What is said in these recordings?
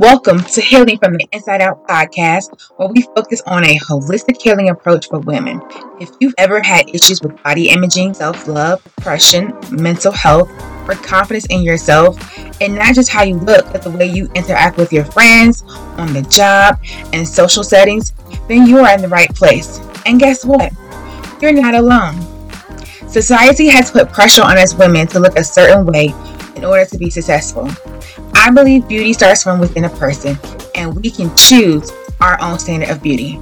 Welcome to Healing from the Inside Out podcast, where we focus on a holistic healing approach for women. If you've ever had issues with body imaging, self love, depression, mental health, or confidence in yourself, and not just how you look, but the way you interact with your friends, on the job, and social settings, then you are in the right place. And guess what? You're not alone. Society has put pressure on us women to look a certain way in order to be successful. I believe beauty starts from within a person, and we can choose our own standard of beauty.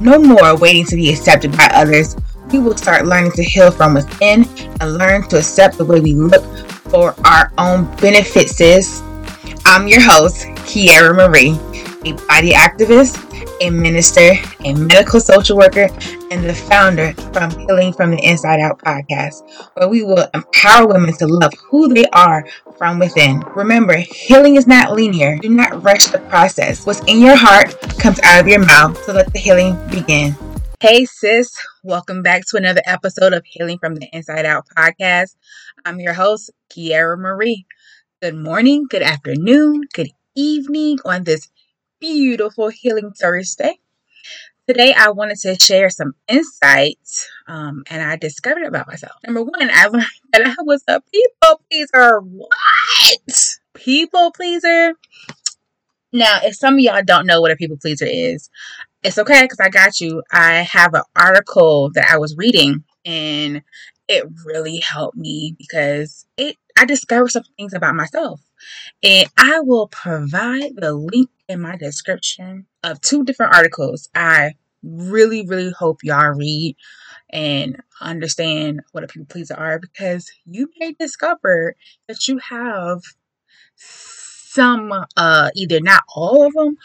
No more waiting to be accepted by others. We will start learning to heal from within and learn to accept the way we look for our own benefits. I'm your host, Kiara Marie, a body activist, a minister, a medical social worker, and the founder from Healing from the Inside Out podcast, where we will empower women to love who they are from within. Remember, healing is not linear. Do not rush the process. What's in your heart comes out of your mouth, so let the healing begin. Hey, sis, welcome back to another episode of Healing from the Inside Out podcast. I'm your host, Kiara Marie. Good morning, good afternoon, good evening on this beautiful Healing Thursday. Today, I wanted to share some insights um, and I discovered about myself. Number one, I learned that I was a people pleaser. What? People pleaser? Now, if some of y'all don't know what a people pleaser is, it's okay because I got you. I have an article that I was reading and it really helped me because it I discovered some things about myself. And I will provide the link in my description of two different articles I really, really hope y'all read and understand what a people pleaser are because you may discover that you have some, uh, either not all of them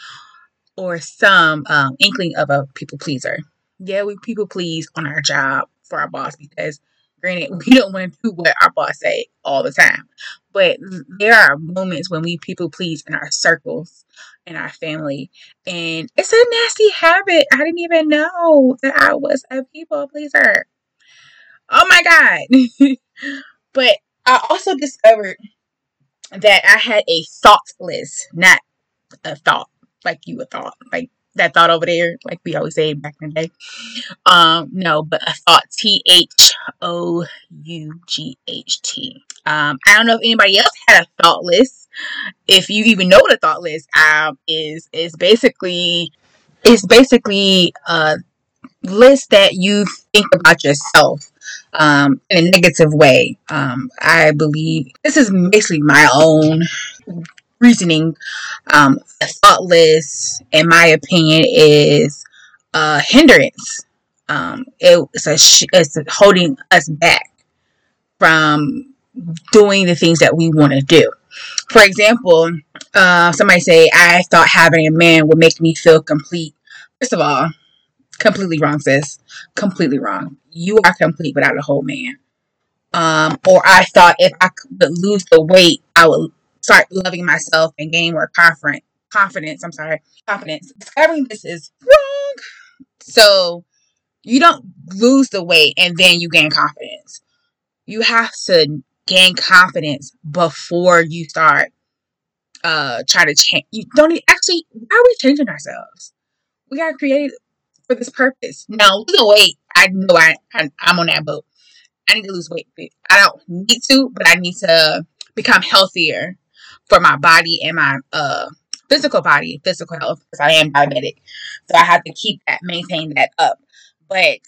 or some um, inkling of a people pleaser. Yeah, we people please on our job for our boss because granted we don't want to do what our boss say all the time but there are moments when we people please in our circles in our family and it's a nasty habit. I didn't even know that i was a people pleaser. Oh my god. But i also discovered that i had a thought list not a thought like you would thought like that thought over there, like we always say back in the day. Um, no, but a thought T H O U G H T. Um, I don't know if anybody else had a thought list. If you even know what a thought list um is, is basically it's basically a list that you think about yourself um, in a negative way. Um, I believe this is basically my own reasoning, um, thought list, in my opinion, is a hindrance. Um, it, it's a sh- it's holding us back from doing the things that we want to do. For example, uh, somebody say, "I thought having a man would make me feel complete." First of all, completely wrong, sis. Completely wrong. You are complete without a whole man. Um, or I thought if I could lose the weight, I would start loving myself and gain more confidence. Confidence. I'm sorry, confidence. Discovering this is wrong. So you don't lose the weight and then you gain confidence. You have to gain confidence before you start uh trying to change. You don't need, actually. Why are we changing ourselves? We are created for this purpose. No, losing weight. I know I, I I'm on that boat. I need to lose weight. I don't need to, but I need to become healthier for my body and my uh physical body, physical health, because I am diabetic. So I have to keep that, maintain that up. But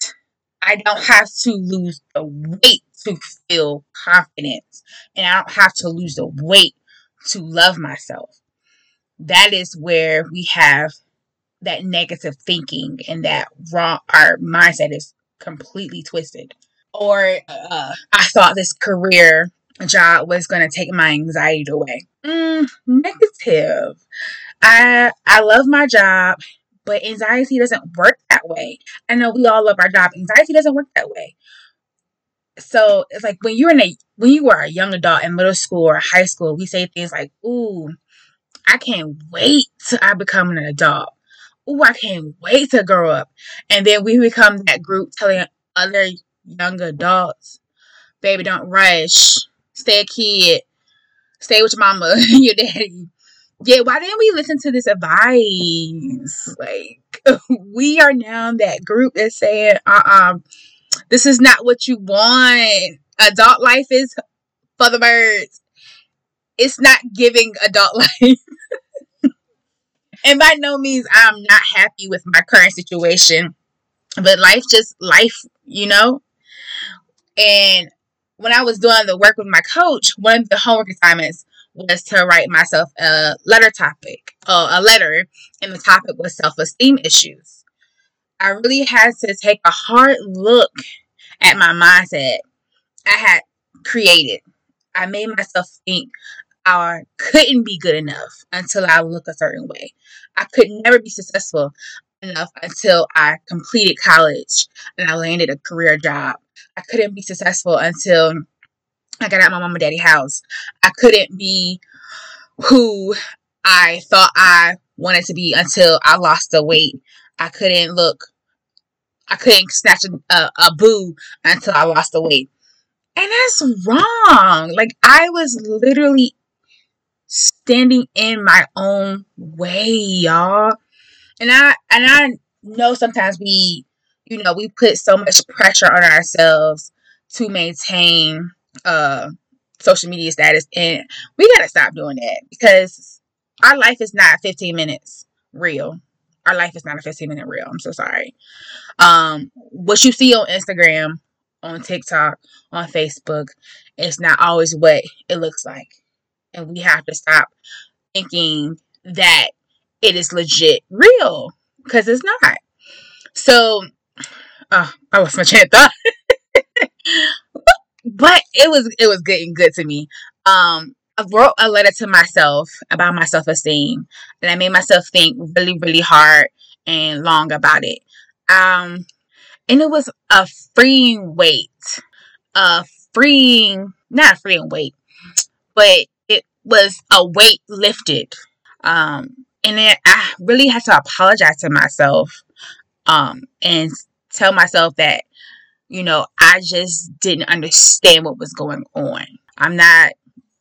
I don't have to lose the weight to feel confidence. And I don't have to lose the weight to love myself. That is where we have that negative thinking and that our mindset is completely twisted. Or uh, I thought this career job was going to take my anxiety away. Mm, negative. I I love my job, but anxiety doesn't work that way. I know we all love our job. Anxiety doesn't work that way. So it's like when you're in a when you were a young adult in middle school or high school, we say things like, "Ooh, I can't wait till I become an adult. Ooh, I can't wait to grow up." And then we become that group telling other young adults, "Baby, don't rush stay a kid, stay with your mama and your daddy. yeah, why didn't we listen to this advice? Like, we are now that group that's saying, uh uh-uh, uh this is not what you want. Adult life is for the birds. It's not giving adult life. and by no means I'm not happy with my current situation. But life just life, you know? And when I was doing the work with my coach, one of the homework assignments was to write myself a letter topic, uh, a letter, and the topic was self esteem issues. I really had to take a hard look at my mindset I had created. I made myself think I couldn't be good enough until I look a certain way. I could never be successful enough until I completed college and I landed a career job. I couldn't be successful until I got out my mom and daddy house. I couldn't be who I thought I wanted to be until I lost the weight. I couldn't look, I couldn't snatch a, a, a boo until I lost the weight. And that's wrong. Like, I was literally standing in my own way, y'all. And I, and I know sometimes we, you know, we put so much pressure on ourselves to maintain uh social media status and we gotta stop doing that because our life is not 15 minutes reel. Our life is not a 15 minute reel i'm so sorry. Um what you see on instagram on tiktok on facebook it's not always what it looks like. And we have to stop thinking that it is legit real because it's not. So uh, i lost my thought but it was it was getting good to me. Um, I wrote a letter to myself about my self esteem, and I made myself think really, really hard and long about it. Um, and it was a freeing weight, a freeing, not a freeing weight, but it was a weight lifted. Um, and then I really had to apologize to myself, um, and tell myself that you know, I just didn't understand what was going on. I'm not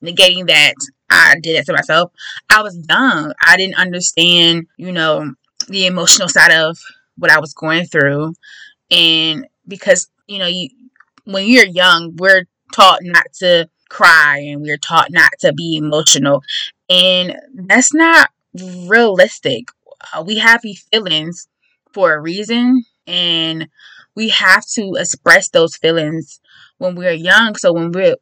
negating that I did that to myself. I was young. I didn't understand, you know, the emotional side of what I was going through. And because, you know, you when you're young, we're taught not to cry and we're taught not to be emotional. And that's not realistic. Uh, we have these feelings for a reason and we have to express those feelings when we're young. So when we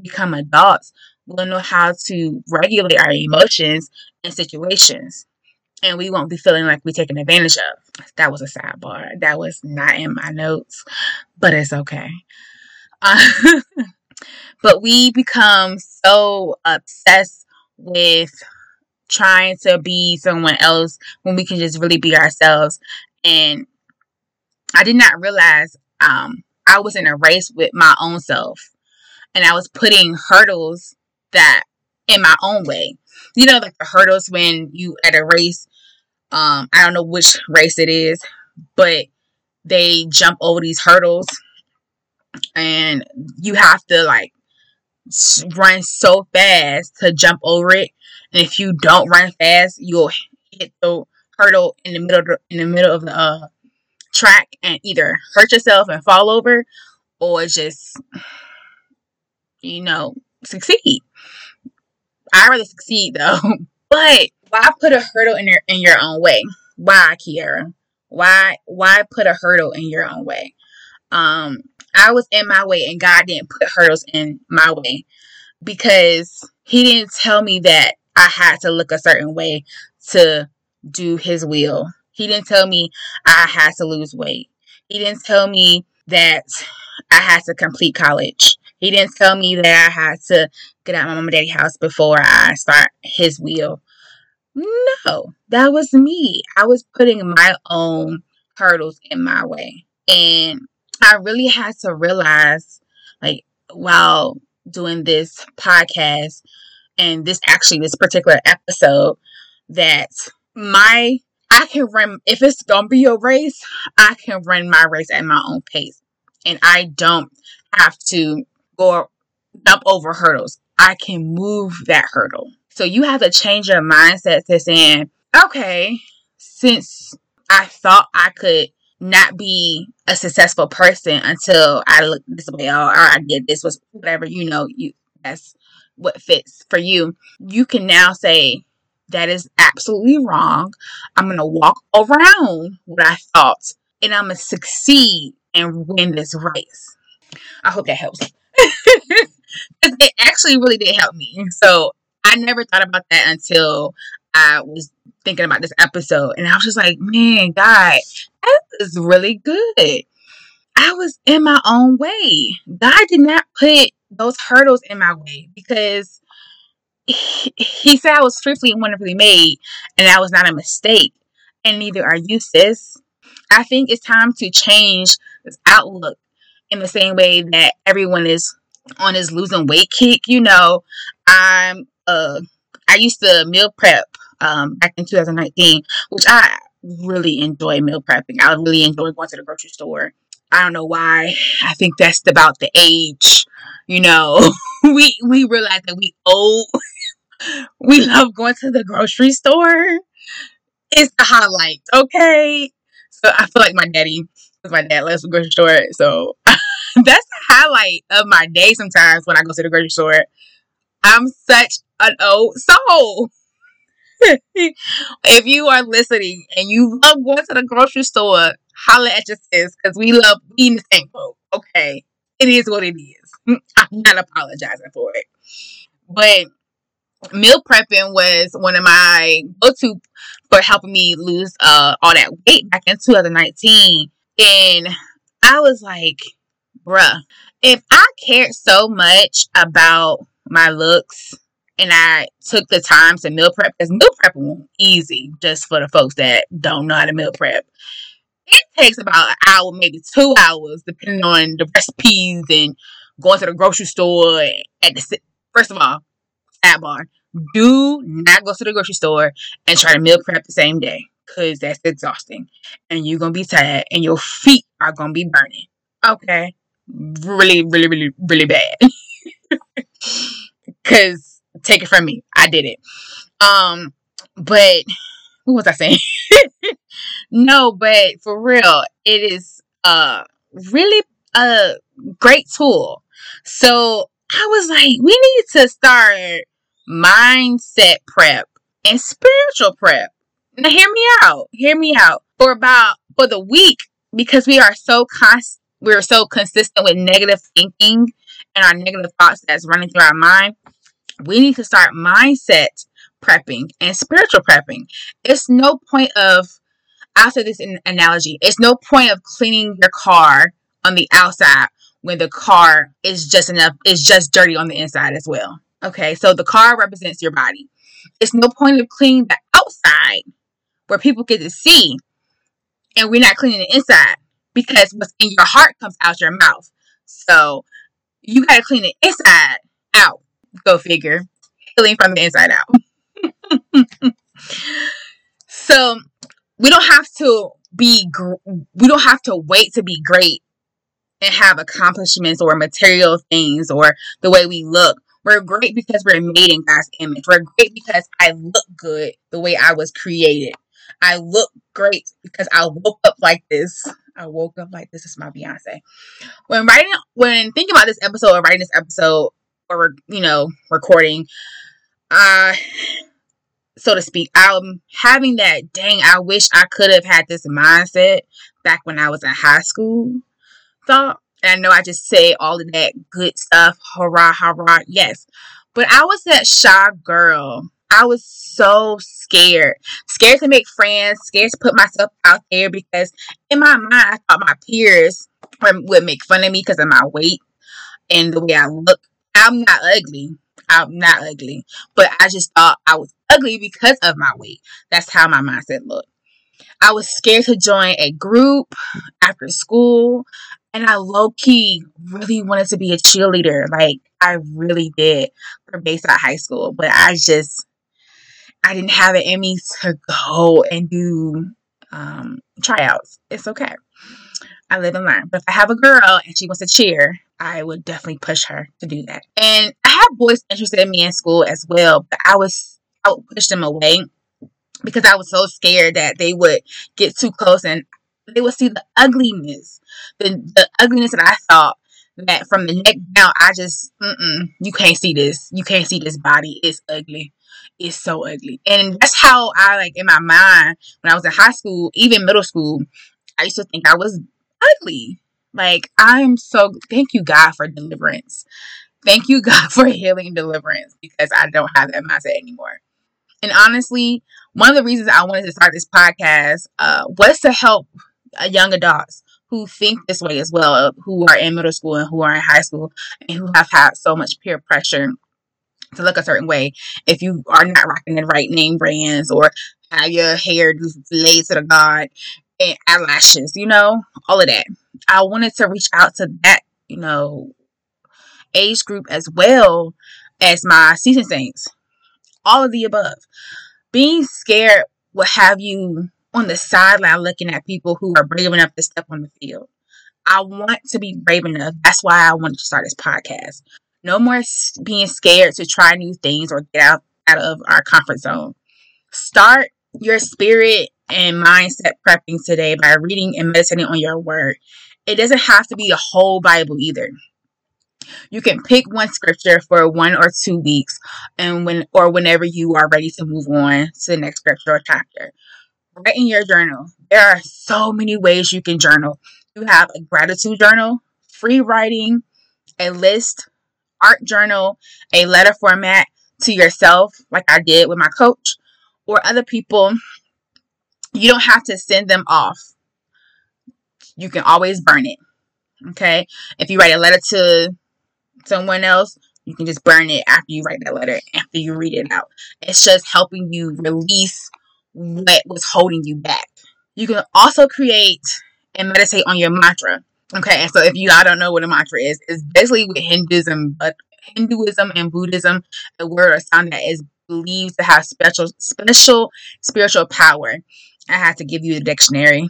become adults, we'll know how to regulate our emotions and situations. And we won't be feeling like we're taken advantage of. That was a sidebar. That was not in my notes, but it's okay. Uh, but we become so obsessed with trying to be someone else when we can just really be ourselves. And I did not realize um, I was in a race with my own self and I was putting hurdles that in my own way. You know, like the hurdles when you at a race, um, I don't know which race it is, but they jump over these hurdles and you have to like run so fast to jump over it. And if you don't run fast, you'll hit the hurdle in the middle of the, in the middle of the uh, track and either hurt yourself and fall over or just, you know, succeed. I rather succeed though. but why put a hurdle in your in your own way? Why, Kiara? Why why put a hurdle in your own way? Um, I was in my way and God didn't put hurdles in my way because he didn't tell me that I had to look a certain way to do his will. He didn't tell me I had to lose weight. He didn't tell me that I had to complete college. He didn't tell me that I had to get out of my mom and daddy house before I start his wheel. No, that was me. I was putting my own hurdles in my way. And I really had to realize, like, while doing this podcast and this actually, this particular episode, that my I can run, if it's going to be a race, I can run my race at my own pace. And I don't have to go jump over hurdles. I can move that hurdle. So you have to change your mindset to saying, okay, since I thought I could not be a successful person until I look this way or, I did this was whatever you know you that's what fits for you. You can now say that is absolutely wrong. I'm gonna walk around what I thought and I'm gonna succeed and win this race. I hope that helps. it actually really did help me. So I never thought about that until I was thinking about this episode and I was just like, man, God, that is really good. I was in my own way. God did not put those hurdles in my way because he, said I was fearfully and wonderfully made and that was not a mistake. And neither are you, sis. I think it's time to change this outlook in the same way that everyone is on his losing weight kick. You know, I'm uh I used to meal prep um back in 2019, which I really enjoy meal prepping. I really enjoy going to the grocery store. I don't know why. I think that's about the age. You know, we we realize that we old. we love going to the grocery store. It's the highlight, okay? So I feel like my daddy, because my dad loves the grocery store. So that's the highlight of my day sometimes when I go to the grocery store. I'm such an old soul. if you are listening and you love going to the grocery store, holla at your sis because we love being the same. Okay. It is what it is. Mm, I'm not apologizing for it. But meal prepping was one of my go-to for helping me lose uh, all that weight back in 2019. And I was like, bruh, if I cared so much about my looks and I took the time to meal prep, because meal prep was easy just for the folks that don't know how to meal prep. It takes about an hour, maybe two hours, depending on the recipes and going to the grocery store. At the first of all, sidebar: do not go to the grocery store and try to meal prep the same day, cause that's exhausting, and you're gonna be tired, and your feet are gonna be burning. Okay, really, really, really, really bad. Cause take it from me, I did it. Um, but what was I saying? no, but for real, it is uh really a great tool. So I was like, we need to start mindset prep and spiritual prep. Now hear me out. Hear me out. For about for the week, because we are so const we're so consistent with negative thinking and our negative thoughts that's running through our mind, we need to start mindset prepping and spiritual prepping. It's no point of, I'll say this in analogy, it's no point of cleaning your car on the outside when the car is just enough, is just dirty on the inside as well. Okay, so the car represents your body. It's no point of cleaning the outside where people get to see and we're not cleaning the inside because what's in your heart comes out your mouth. So you got to clean the inside out. Go figure. Healing from the inside out. so we don't have to be gr- we don't have to wait to be great and have accomplishments or material things or the way we look. We're great because we're made in God's image. We're great because I look good the way I was created. I look great because I woke up like this. I woke up like this is my Beyonce. When writing, when thinking about this episode or writing this episode or you know recording, uh, so to speak, I'm having that. Dang, I wish I could have had this mindset back when I was in high school. Thought, and I know I just say all of that good stuff, hurrah, hurrah, yes, but I was that shy girl I was so scared. Scared to make friends, scared to put myself out there because in my mind, I thought my peers would make fun of me because of my weight and the way I look. I'm not ugly. I'm not ugly. But I just thought I was ugly because of my weight. That's how my mindset looked. I was scared to join a group after school. And I low key really wanted to be a cheerleader. Like, I really did for Bayside High School. But I just I didn't have it in me to go and do um, tryouts. It's okay. I live and learn. But if I have a girl and she wants to cheer, I would definitely push her to do that. And I have boys interested in me in school as well, but I was I would push them away because I was so scared that they would get too close and they would see the ugliness, the the ugliness that I thought that from the neck down, I just, you can't see this. You can't see this body. It's ugly. It's so ugly. And that's how I, like, in my mind, when I was in high school, even middle school, I used to think I was ugly. Like, I'm so, thank you, God, for deliverance. Thank you, God, for healing deliverance because I don't have that mindset anymore. And honestly, one of the reasons I wanted to start this podcast uh, was to help Uh, young adults who think this way as well, who are in middle school and who are in high school, and who have had so much peer pressure to look a certain way. If you are not rocking the right name brands or have your hair laid to the god and eyelashes, you know, all of that. I wanted to reach out to that, you know, age group as well as my season saints. All of the above. Being scared will have you on the sideline looking at people who are brave enough to step on the field. I want to be brave enough. That's why I wanted to start this podcast. No more being scared to try new things or get out, out of our comfort zone. Start your spirit and mindset prepping today by reading and meditating on your word. It doesn't have to be a whole Bible either. You can pick one scripture for one or two weeks and when or whenever you are ready to move on to the next scripture or chapter write in your journal. There are so many ways you can journal. You have a gratitude journal, free writing, a list, art journal, a letter format to yourself, like I did with my coach, or other people. You don't have to send them off. You can always burn it. Okay. If you write a letter to someone else, you can just burn it after you write that letter, after you read it out. It's just helping you release what was holding you back. You can also create and meditate on your mantra. Okay, and so if you I don't know what a mantra is, it's basically with Hinduism, but Hinduism and Buddhism, a word or sound that is believed to have special special spiritual power. I have to give you the dictionary.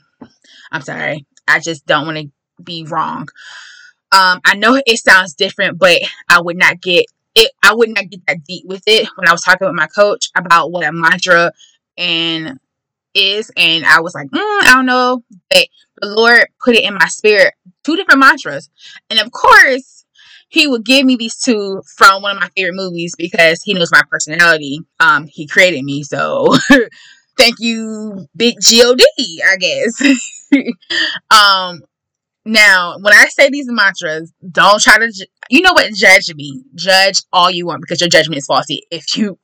I'm sorry. I just don't want to be wrong. Um, I know it sounds different, but I would not get it. I would not get that deep with it when I was talking with my coach about what a mantra and is and I was like, mm, I don't know. But the Lord put it in my spirit, two different mantras. And of course, he would give me these two from one of my favorite movies because he knows my personality. Um, he created me, so thank you, Big God, I guess. um, now when I say these mantras, don't try to, ju- you know what, judge me, judge all you want because your judgment is faulty. If you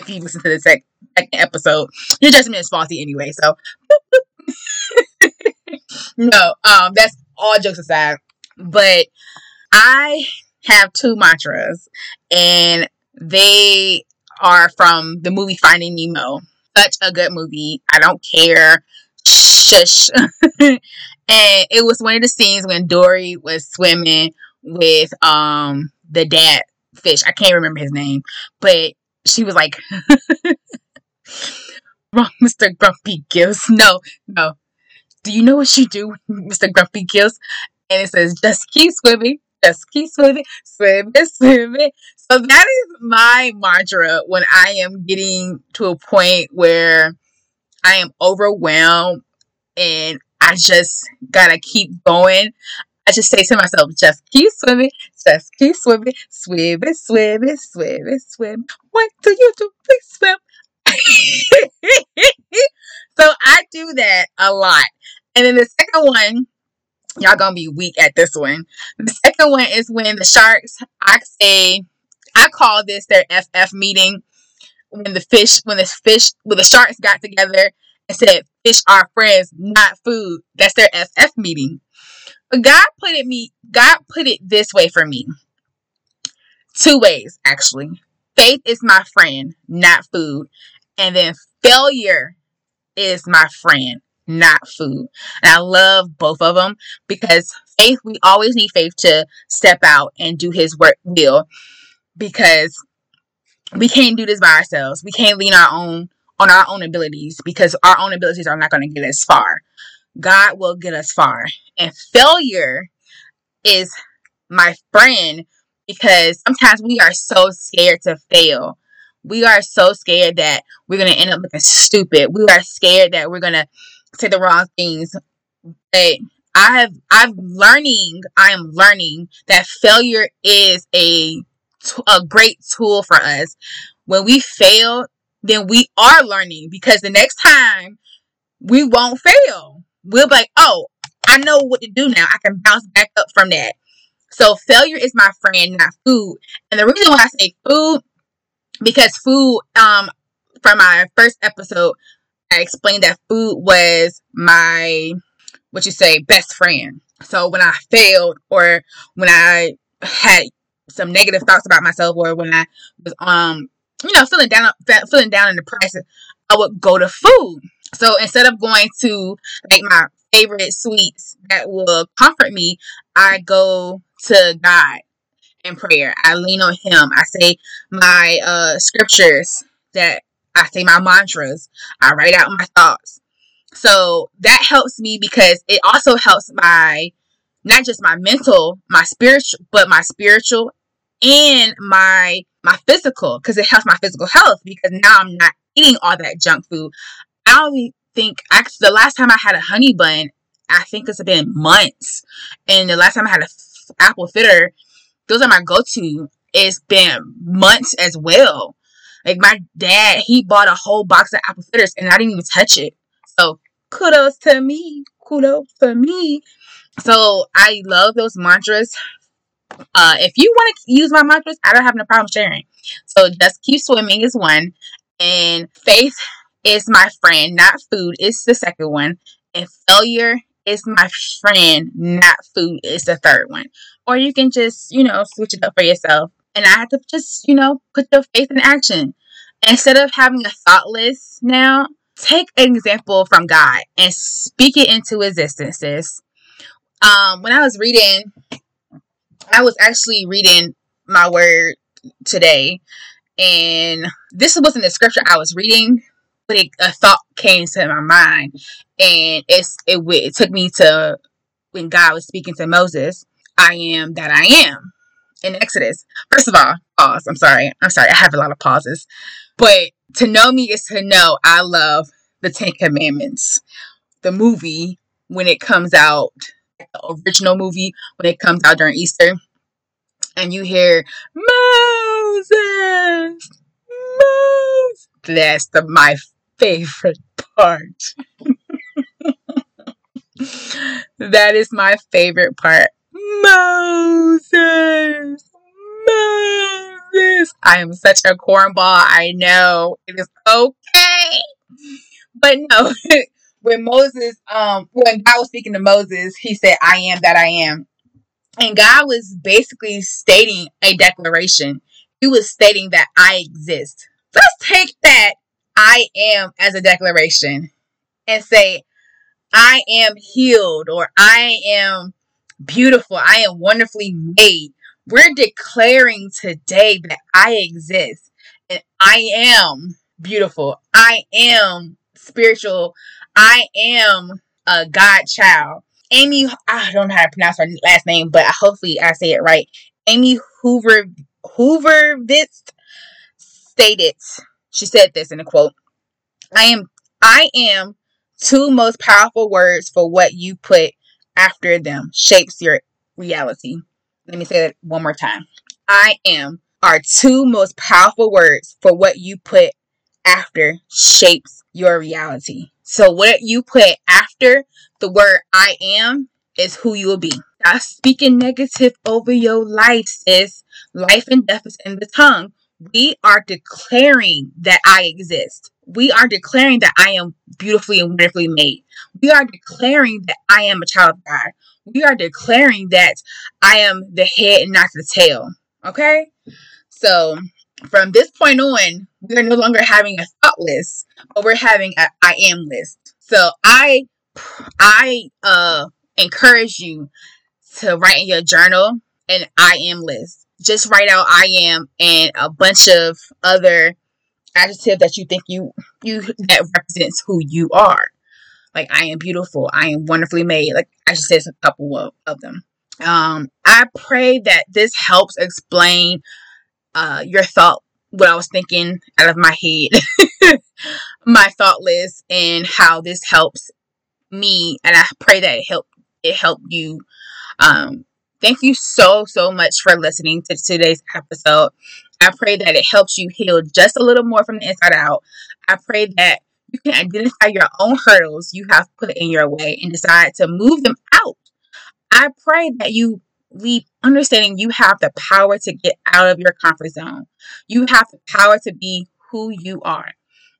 if you listen to the second, episode, your judgment is faulty anyway. So no, um, that's all jokes aside. But I have two mantras, and they are from the movie Finding Nemo. Such a good movie. I don't care. Shush. and it was one of the scenes when Dory was swimming with um the dad fish. I can't remember his name, but she was like, Wrong, Mr. Grumpy Gills. No, no. Do you know what you do, Mr. Grumpy Gills? And it says, just keep swimming, just keep swimming, swim swimming, swimming. So that is my mantra when I am getting to a point where I am overwhelmed and I just gotta keep going. I just say to myself, just keep swimming, just keep swimming, swimming, swimming, swimming, swimming. What do you do? Please swim. so I do that a lot. And then the second one, y'all gonna be weak at this one. The second one is when the sharks, I say, I call this their FF meeting. When the fish, when the fish, when the sharks got together and said, fish are friends, not food. That's their FF meeting. God put it me, God put it this way for me. Two ways, actually. Faith is my friend, not food. And then failure is my friend, not food. And I love both of them because faith, we always need faith to step out and do his work will because we can't do this by ourselves. We can't lean our own on our own abilities because our own abilities are not going to get us far. God will get us far. And failure is my friend because sometimes we are so scared to fail. We are so scared that we're going to end up looking stupid. We are scared that we're going to say the wrong things. But I have I'm learning, I am learning that failure is a a great tool for us. When we fail, then we are learning because the next time we won't fail. We'll be like, oh, I know what to do now. I can bounce back up from that. So failure is my friend, not food. And the reason why I say food, because food, um, from my first episode, I explained that food was my, what you say, best friend. So when I failed or when I had some negative thoughts about myself or when I was, um, you know, feeling down, feeling down in the price, I would go to food. So instead of going to like my favorite sweets that will comfort me, I go to God in prayer. I lean on Him. I say my uh, scriptures that I say my mantras. I write out my thoughts. So that helps me because it also helps my not just my mental, my spiritual, but my spiritual and my my physical because it helps my physical health because now I'm not eating all that junk food. I don't think actually the last time I had a honey bun, I think it's been months, and the last time I had a f- apple fritter, those are my go-to. It's been months as well. Like my dad, he bought a whole box of apple fritters, and I didn't even touch it. So kudos to me. Kudos to me. So I love those mantras. Uh, if you want to use my mantras, I don't have no problem sharing. So just keep swimming is one, and faith is my friend, not food. It's the second one. And failure is my friend, not food. Is the third one. Or you can just, you know, switch it up for yourself. And I have to just, you know, put your faith in action. Instead of having a thought list now, take an example from God and speak it into existence. Um, when I was reading, I was actually reading my word today, and this wasn't the scripture I was reading, it, a thought came to my mind, and it's it, it took me to when God was speaking to Moses. I am that I am in Exodus. First of all, pause. I'm sorry. I'm sorry. I have a lot of pauses, but to know me is to know I love the Ten Commandments, the movie when it comes out, the original movie when it comes out during Easter, and you hear Moses, Moses. That's the my favorite part. that is my favorite part. Moses, Moses. I am such a cornball. I know it is okay, but no. when Moses, um, when God was speaking to Moses, he said, "I am that I am," and God was basically stating a declaration. He was stating that I exist. Let's take that I am as a declaration and say, I am healed or I am beautiful. I am wonderfully made. We're declaring today that I exist and I am beautiful. I am spiritual. I am a God child. Amy, I don't know how to pronounce her last name, but hopefully I say it right. Amy Hoover Hoovervitz stated, she said this in a quote. I am I am two most powerful words for what you put after them shapes your reality. Let me say that one more time. I am are two most powerful words for what you put after shapes your reality. So what you put after the word I am is who you will be. Not speaking negative over your life is life and death is in the tongue. We are declaring that I exist. We are declaring that I am beautifully and wonderfully made. We are declaring that I am a child of God. We are declaring that I am the head and not the tail. Okay? So from this point on, we are no longer having a thought list, but we're having a I am list. So I I uh encourage you to write in your journal an I am list. Just write out I am and a bunch of other adjective that you think you you that represents who you are. Like I am beautiful, I am wonderfully made. Like I just said a couple of, of them. Um, I pray that this helps explain uh, your thought, what I was thinking out of my head, my thought list, and how this helps me. And I pray that it helped it helped you. Um, thank you so so much for listening to today's episode. I pray that it helps you heal just a little more from the inside out. I pray that you can identify your own hurdles you have put in your way and decide to move them out. I pray that you leave understanding you have the power to get out of your comfort zone. You have the power to be who you are.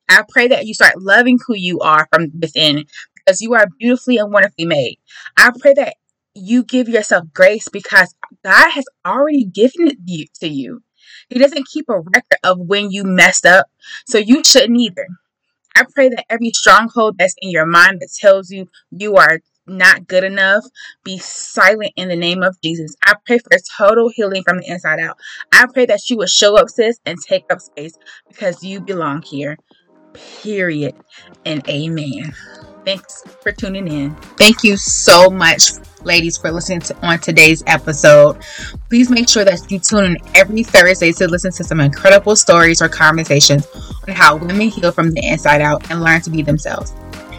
I pray that you start loving who you are from within because you are beautifully and wonderfully made. I pray that you give yourself grace because God has already given it to you. He doesn't keep a record of when you messed up, so you shouldn't either. I pray that every stronghold that's in your mind that tells you you are not good enough, be silent in the name of Jesus. I pray for total healing from the inside out. I pray that you would show up, sis, and take up space because you belong here. Period. And amen. Thanks for tuning in. Thank you so much, ladies, for listening to, on today's episode. Please make sure that you tune in every Thursday to listen to some incredible stories or conversations on how women heal from the inside out and learn to be themselves.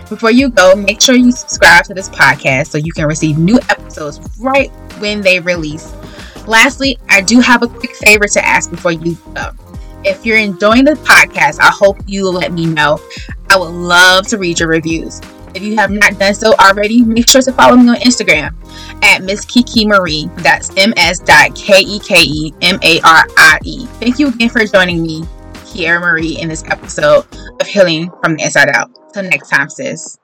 Before you go, make sure you subscribe to this podcast so you can receive new episodes right when they release. Lastly, I do have a quick favor to ask before you go. If you're enjoying the podcast, I hope you let me know. I would love to read your reviews. If you have not done so already, make sure to follow me on Instagram at Miss Kiki Marie. That's ms dot k e k e m a r i e. Thank you again for joining me, Kiara Marie, in this episode of Healing from the Inside Out. Till next time, sis.